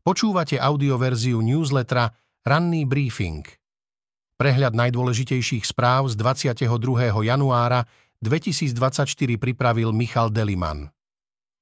Počúvate audioverziu newslettera Ranný briefing. Prehľad najdôležitejších správ z 22. januára 2024 pripravil Michal Deliman.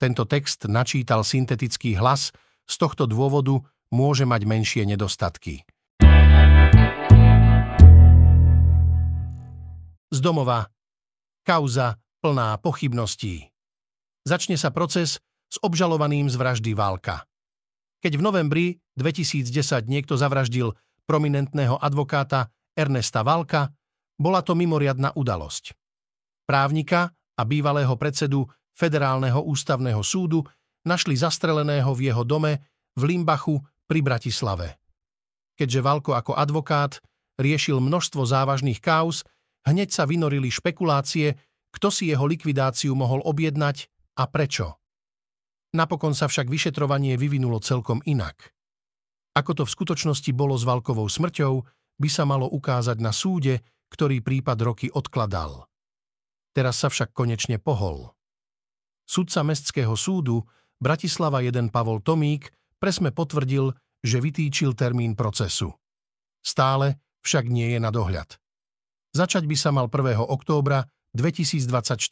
Tento text načítal syntetický hlas, z tohto dôvodu môže mať menšie nedostatky. Z domova. Kauza plná pochybností. Začne sa proces s obžalovaným z vraždy Válka. Keď v novembri 2010 niekto zavraždil prominentného advokáta Ernesta Valka, bola to mimoriadná udalosť. Právnika a bývalého predsedu Federálneho ústavného súdu našli zastreleného v jeho dome v Limbachu pri Bratislave. Keďže Valko ako advokát riešil množstvo závažných kauz, hneď sa vynorili špekulácie, kto si jeho likvidáciu mohol objednať a prečo. Napokon sa však vyšetrovanie vyvinulo celkom inak. Ako to v skutočnosti bolo s Valkovou smrťou, by sa malo ukázať na súde, ktorý prípad roky odkladal. Teraz sa však konečne pohol. Sudca Mestského súdu Bratislava 1 Pavol Tomík presme potvrdil, že vytýčil termín procesu. Stále však nie je na dohľad. Začať by sa mal 1. októbra 2024.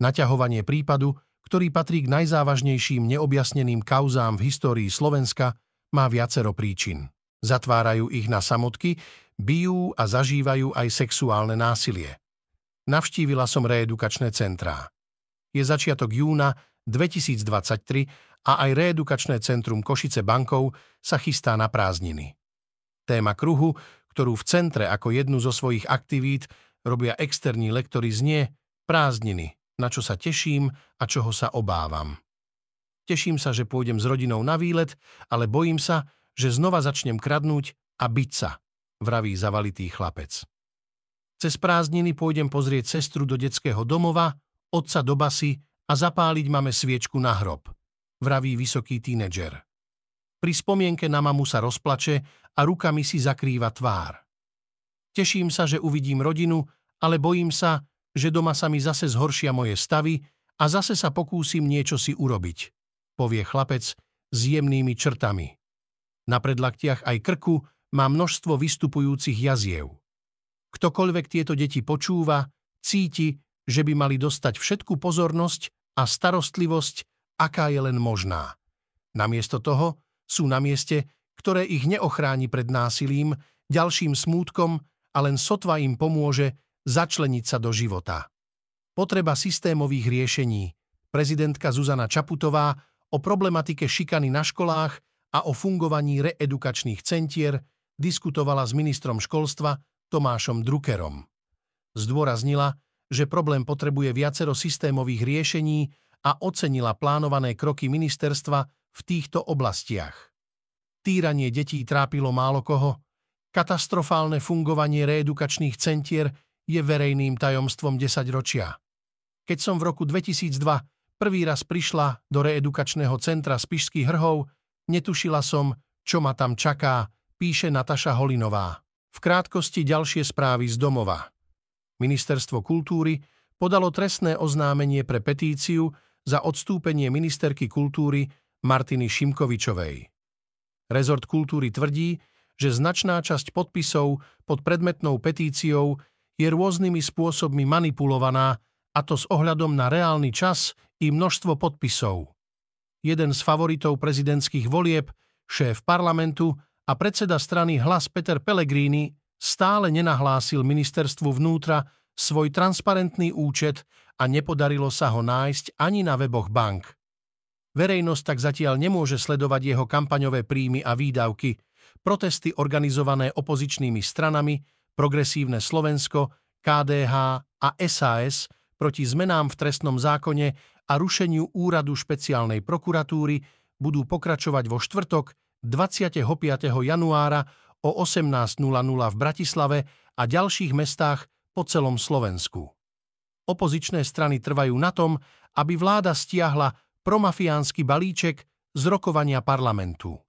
Naťahovanie prípadu ktorý patrí k najzávažnejším neobjasneným kauzám v histórii Slovenska, má viacero príčin. Zatvárajú ich na samotky, bijú a zažívajú aj sexuálne násilie. Navštívila som reedukačné centrá. Je začiatok júna 2023 a aj reedukačné centrum Košice bankov sa chystá na prázdniny. Téma kruhu, ktorú v centre ako jednu zo svojich aktivít robia externí lektory znie prázdniny na čo sa teším a čoho sa obávam. Teším sa, že pôjdem s rodinou na výlet, ale bojím sa, že znova začnem kradnúť a byť sa, vraví zavalitý chlapec. Cez prázdniny pôjdem pozrieť sestru do detského domova, otca do basy a zapáliť máme sviečku na hrob, vraví vysoký tínedžer. Pri spomienke na mamu sa rozplače a rukami si zakrýva tvár. Teším sa, že uvidím rodinu, ale bojím sa, že doma sa mi zase zhoršia moje stavy a zase sa pokúsim niečo si urobiť, povie chlapec s jemnými črtami. Na predlaktiach aj krku má množstvo vystupujúcich jaziev. Ktokoľvek tieto deti počúva, cíti, že by mali dostať všetku pozornosť a starostlivosť, aká je len možná. Namiesto toho sú na mieste, ktoré ich neochráni pred násilím, ďalším smútkom a len sotva im pomôže začleniť sa do života. Potreba systémových riešení. Prezidentka Zuzana Čaputová o problematike šikany na školách a o fungovaní reedukačných centier diskutovala s ministrom školstva Tomášom Druckerom. Zdôraznila, že problém potrebuje viacero systémových riešení a ocenila plánované kroky ministerstva v týchto oblastiach. Týranie detí trápilo málo koho, katastrofálne fungovanie reedukačných centier je verejným tajomstvom 10 ročia. Keď som v roku 2002 prvý raz prišla do reedukačného centra Spišských hrhov, netušila som, čo ma tam čaká, píše Nataša Holinová. V krátkosti ďalšie správy z domova. Ministerstvo kultúry podalo trestné oznámenie pre petíciu za odstúpenie ministerky kultúry Martiny Šimkovičovej. Rezort kultúry tvrdí, že značná časť podpisov pod predmetnou petíciou je rôznymi spôsobmi manipulovaná, a to s ohľadom na reálny čas i množstvo podpisov. Jeden z favoritov prezidentských volieb, šéf parlamentu a predseda strany Hlas Peter Pellegrini stále nenahlásil ministerstvu vnútra svoj transparentný účet a nepodarilo sa ho nájsť ani na weboch bank. Verejnosť tak zatiaľ nemôže sledovať jeho kampaňové príjmy a výdavky, protesty organizované opozičnými stranami Progresívne Slovensko, KDH a SAS proti zmenám v trestnom zákone a rušeniu úradu špeciálnej prokuratúry budú pokračovať vo štvrtok 25. januára o 18.00 v Bratislave a ďalších mestách po celom Slovensku. Opozičné strany trvajú na tom, aby vláda stiahla promafiánsky balíček z rokovania parlamentu.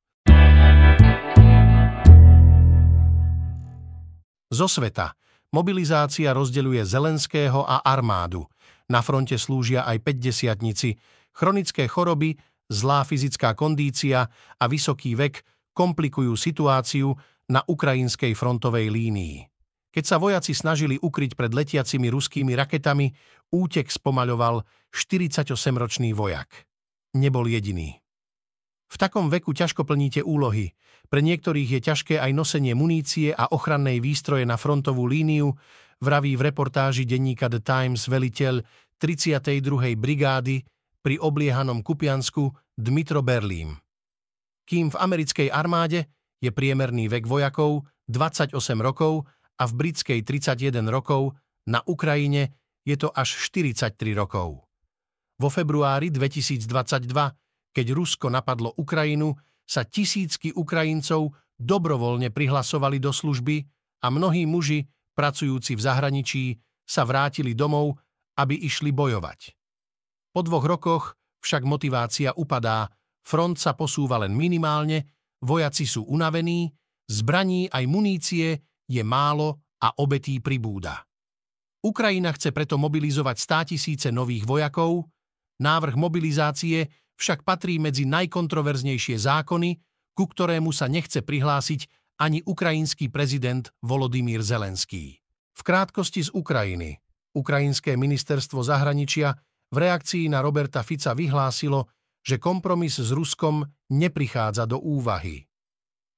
Zo sveta. Mobilizácia rozdeľuje Zelenského a armádu. Na fronte slúžia aj 50 Chronické choroby Zlá fyzická kondícia a vysoký vek komplikujú situáciu na ukrajinskej frontovej línii. Keď sa vojaci snažili ukryť pred letiacimi ruskými raketami, útek spomaľoval 48-ročný vojak. Nebol jediný. V takom veku ťažko plníte úlohy. Pre niektorých je ťažké aj nosenie munície a ochrannej výstroje na frontovú líniu, vraví v reportáži denníka The Times veliteľ 32. brigády pri obliehanom Kupiansku Dmitro Berlím. Kým v americkej armáde je priemerný vek vojakov 28 rokov a v britskej 31 rokov, na Ukrajine je to až 43 rokov. Vo februári 2022, keď Rusko napadlo Ukrajinu, sa tisícky Ukrajincov dobrovoľne prihlasovali do služby a mnohí muži, pracujúci v zahraničí, sa vrátili domov, aby išli bojovať. Po dvoch rokoch však motivácia upadá, front sa posúva len minimálne, vojaci sú unavení, zbraní aj munície je málo a obetí pribúda. Ukrajina chce preto mobilizovať 100 tisíce nových vojakov, návrh mobilizácie však patrí medzi najkontroverznejšie zákony, ku ktorému sa nechce prihlásiť ani ukrajinský prezident Volodymyr Zelenský. V krátkosti z Ukrajiny. Ukrajinské ministerstvo zahraničia v reakcii na Roberta Fica vyhlásilo, že kompromis s Ruskom neprichádza do úvahy.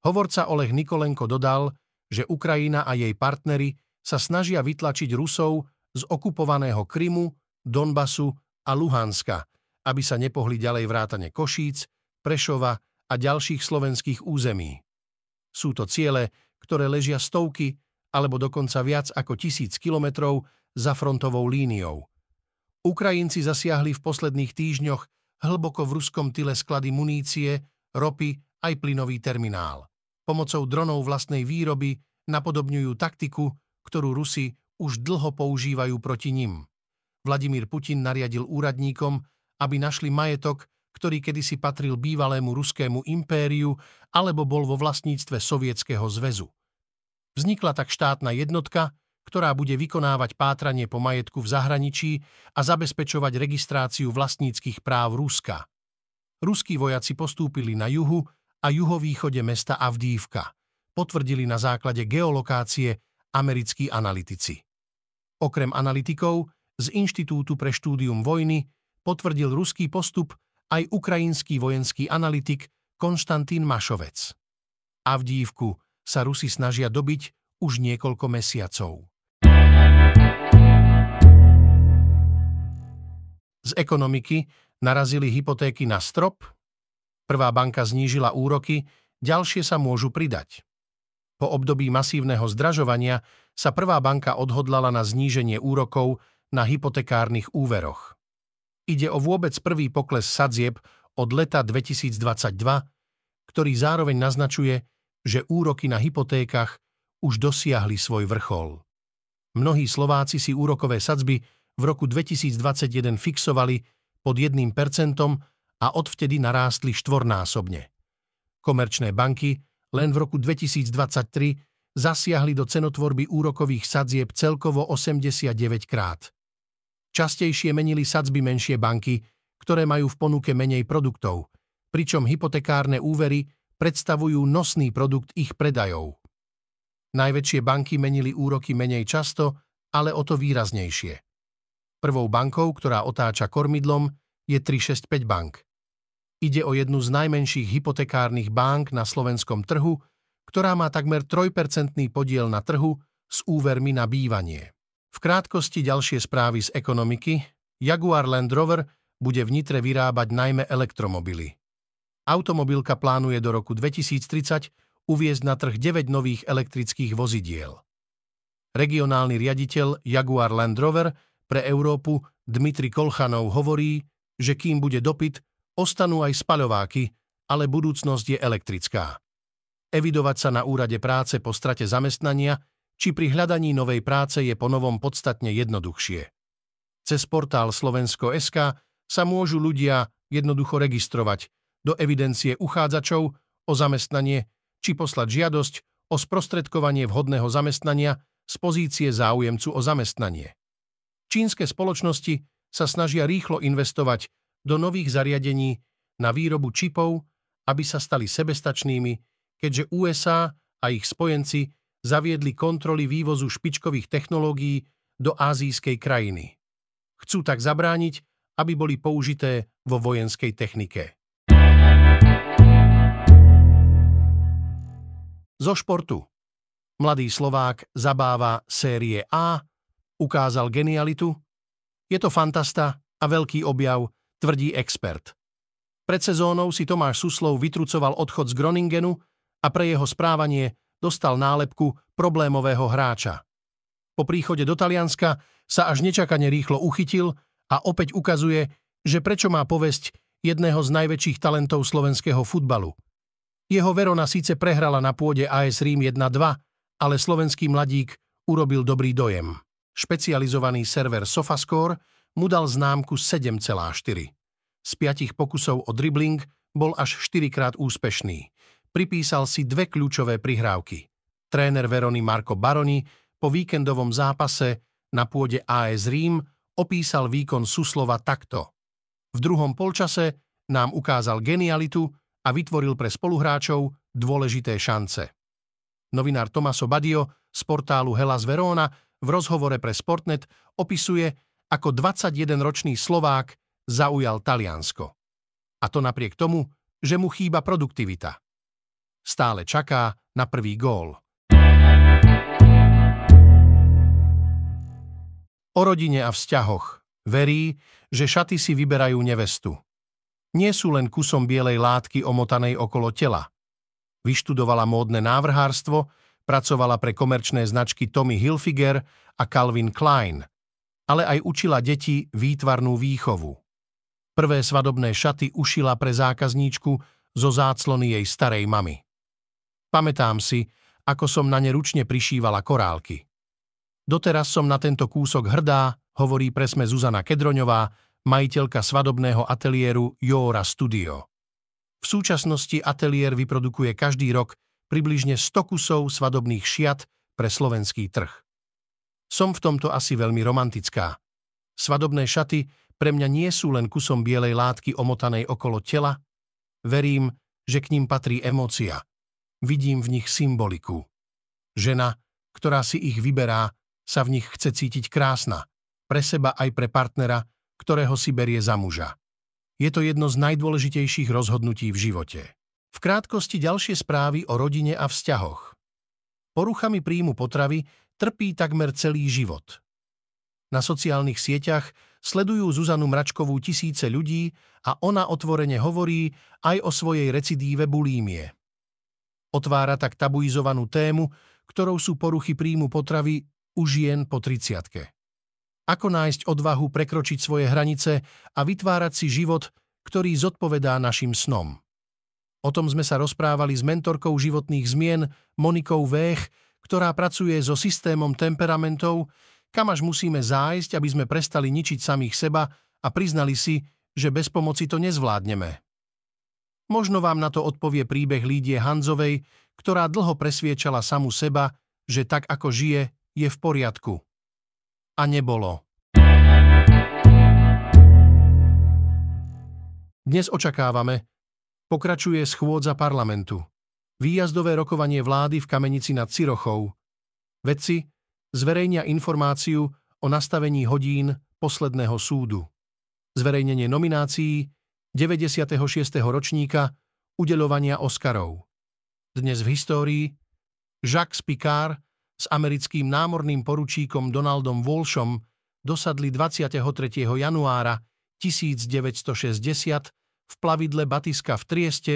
Hovorca Oleg Nikolenko dodal, že Ukrajina a jej partnery sa snažia vytlačiť Rusov z okupovaného Krymu, Donbasu a Luhanska, aby sa nepohli ďalej vrátane Košíc, Prešova a ďalších slovenských území. Sú to ciele, ktoré ležia stovky alebo dokonca viac ako tisíc kilometrov za frontovou líniou. Ukrajinci zasiahli v posledných týždňoch hlboko v ruskom tyle sklady munície, ropy aj plynový terminál pomocou dronov vlastnej výroby napodobňujú taktiku, ktorú Rusi už dlho používajú proti nim. Vladimír Putin nariadil úradníkom, aby našli majetok, ktorý kedysi patril bývalému ruskému impériu alebo bol vo vlastníctve Sovietskeho zväzu. Vznikla tak štátna jednotka, ktorá bude vykonávať pátranie po majetku v zahraničí a zabezpečovať registráciu vlastníckých práv Ruska. Ruskí vojaci postúpili na juhu a juhovýchode mesta Avdívka, potvrdili na základe geolokácie americkí analytici. Okrem analytikov z Inštitútu pre štúdium vojny potvrdil ruský postup aj ukrajinský vojenský analytik Konštantín Mašovec. Avdívku sa Rusi snažia dobiť už niekoľko mesiacov. Z ekonomiky narazili hypotéky na strop Prvá banka znížila úroky, ďalšie sa môžu pridať. Po období masívneho zdražovania sa prvá banka odhodlala na zníženie úrokov na hypotekárnych úveroch. Ide o vôbec prvý pokles sadzieb od leta 2022, ktorý zároveň naznačuje, že úroky na hypotékach už dosiahli svoj vrchol. Mnohí Slováci si úrokové sadzby v roku 2021 fixovali pod 1% a odvtedy narástli štvornásobne. Komerčné banky len v roku 2023 zasiahli do cenotvorby úrokových sadzieb celkovo 89 krát. Častejšie menili sadzby menšie banky, ktoré majú v ponuke menej produktov, pričom hypotekárne úvery predstavujú nosný produkt ich predajov. Najväčšie banky menili úroky menej často, ale o to výraznejšie. Prvou bankou, ktorá otáča kormidlom, je 365 bank. Ide o jednu z najmenších hypotekárnych bank na slovenskom trhu, ktorá má takmer 3% podiel na trhu s úvermi na bývanie. Krátkosti ďalšie správy z ekonomiky. Jaguar Land Rover bude v Nitre vyrábať najmä elektromobily. Automobilka plánuje do roku 2030 uviezť na trh 9 nových elektrických vozidiel. Regionálny riaditeľ Jaguar Land Rover pre Európu Dmitri Kolchanov hovorí, že kým bude dopyt, Ostanú aj spaľováky, ale budúcnosť je elektrická. Evidovať sa na úrade práce po strate zamestnania či pri hľadaní novej práce je ponovom podstatne jednoduchšie. Cez portál Slovensko.sk sa môžu ľudia jednoducho registrovať do evidencie uchádzačov o zamestnanie či poslať žiadosť o sprostredkovanie vhodného zamestnania z pozície záujemcu o zamestnanie. Čínske spoločnosti sa snažia rýchlo investovať do nových zariadení na výrobu čipov, aby sa stali sebestačnými, keďže USA a ich spojenci zaviedli kontroly vývozu špičkových technológií do azijskej krajiny. Chcú tak zabrániť, aby boli použité vo vojenskej technike. Zo športu. Mladý Slovák zabáva série A, ukázal genialitu. Je to fantasta a veľký objav, tvrdí expert. Pred sezónou si Tomáš Suslov vytrucoval odchod z Groningenu a pre jeho správanie dostal nálepku problémového hráča. Po príchode do Talianska sa až nečakane rýchlo uchytil a opäť ukazuje, že prečo má povesť jedného z najväčších talentov slovenského futbalu. Jeho Verona síce prehrala na pôde AS Rím 1-2, ale slovenský mladík urobil dobrý dojem. Špecializovaný server Sofascore mu dal známku 7,4. Z piatich pokusov o dribbling bol až 4 krát úspešný. Pripísal si dve kľúčové prihrávky. Tréner Verony Marko Baroni po víkendovom zápase na pôde AS Rím opísal výkon Suslova takto. V druhom polčase nám ukázal genialitu a vytvoril pre spoluhráčov dôležité šance. Novinár Tomaso Badio z portálu Hellas Verona v rozhovore pre Sportnet opisuje, ako 21-ročný Slovák zaujal Taliansko. A to napriek tomu, že mu chýba produktivita. Stále čaká na prvý gól. O rodine a vzťahoch. Verí, že šaty si vyberajú nevestu. Nie sú len kusom bielej látky omotanej okolo tela. Vyštudovala módne návrhárstvo, pracovala pre komerčné značky Tommy Hilfiger a Calvin Klein, ale aj učila deti výtvarnú výchovu. Prvé svadobné šaty ušila pre zákazníčku zo záclony jej starej mamy. Pamätám si, ako som na ne ručne prišívala korálky. Doteraz som na tento kúsok hrdá, hovorí presme Zuzana Kedroňová, majiteľka svadobného ateliéru Jóra Studio. V súčasnosti ateliér vyprodukuje každý rok približne 100 kusov svadobných šiat pre slovenský trh. Som v tomto asi veľmi romantická. Svadobné šaty pre mňa nie sú len kusom bielej látky omotanej okolo tela, verím, že k ním patrí emócia. Vidím v nich symboliku. Žena, ktorá si ich vyberá, sa v nich chce cítiť krásna, pre seba aj pre partnera, ktorého si berie za muža. Je to jedno z najdôležitejších rozhodnutí v živote. V krátkosti ďalšie správy o rodine a vzťahoch. Poruchami príjmu potravy trpí takmer celý život. Na sociálnych sieťach sledujú Zuzanu Mračkovú tisíce ľudí a ona otvorene hovorí aj o svojej recidíve bulímie. Otvára tak tabuizovanú tému, ktorou sú poruchy príjmu potravy u žien po 30 Ako nájsť odvahu prekročiť svoje hranice a vytvárať si život, ktorý zodpovedá našim snom. O tom sme sa rozprávali s mentorkou životných zmien Monikou Vech, ktorá pracuje so systémom temperamentov, kam až musíme zájsť, aby sme prestali ničiť samých seba a priznali si, že bez pomoci to nezvládneme. Možno vám na to odpovie príbeh Lídie Hanzovej, ktorá dlho presviečala samu seba, že tak ako žije, je v poriadku. A nebolo. Dnes očakávame, pokračuje schôdza parlamentu. Výjazdové rokovanie vlády v Kamenici nad Cirochou. Vedci zverejnia informáciu o nastavení hodín posledného súdu. Zverejnenie nominácií 96. ročníka udeľovania Oscarov. Dnes v histórii Jacques Picard s americkým námorným poručíkom Donaldom Walshom dosadli 23. januára 1960 v plavidle Batiska v Trieste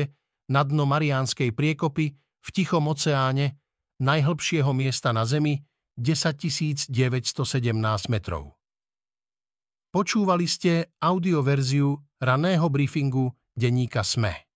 na dno Mariánskej priekopy v Tichom oceáne najhlbšieho miesta na Zemi 10 917 metrov. Počúvali ste audioverziu raného briefingu denníka SME.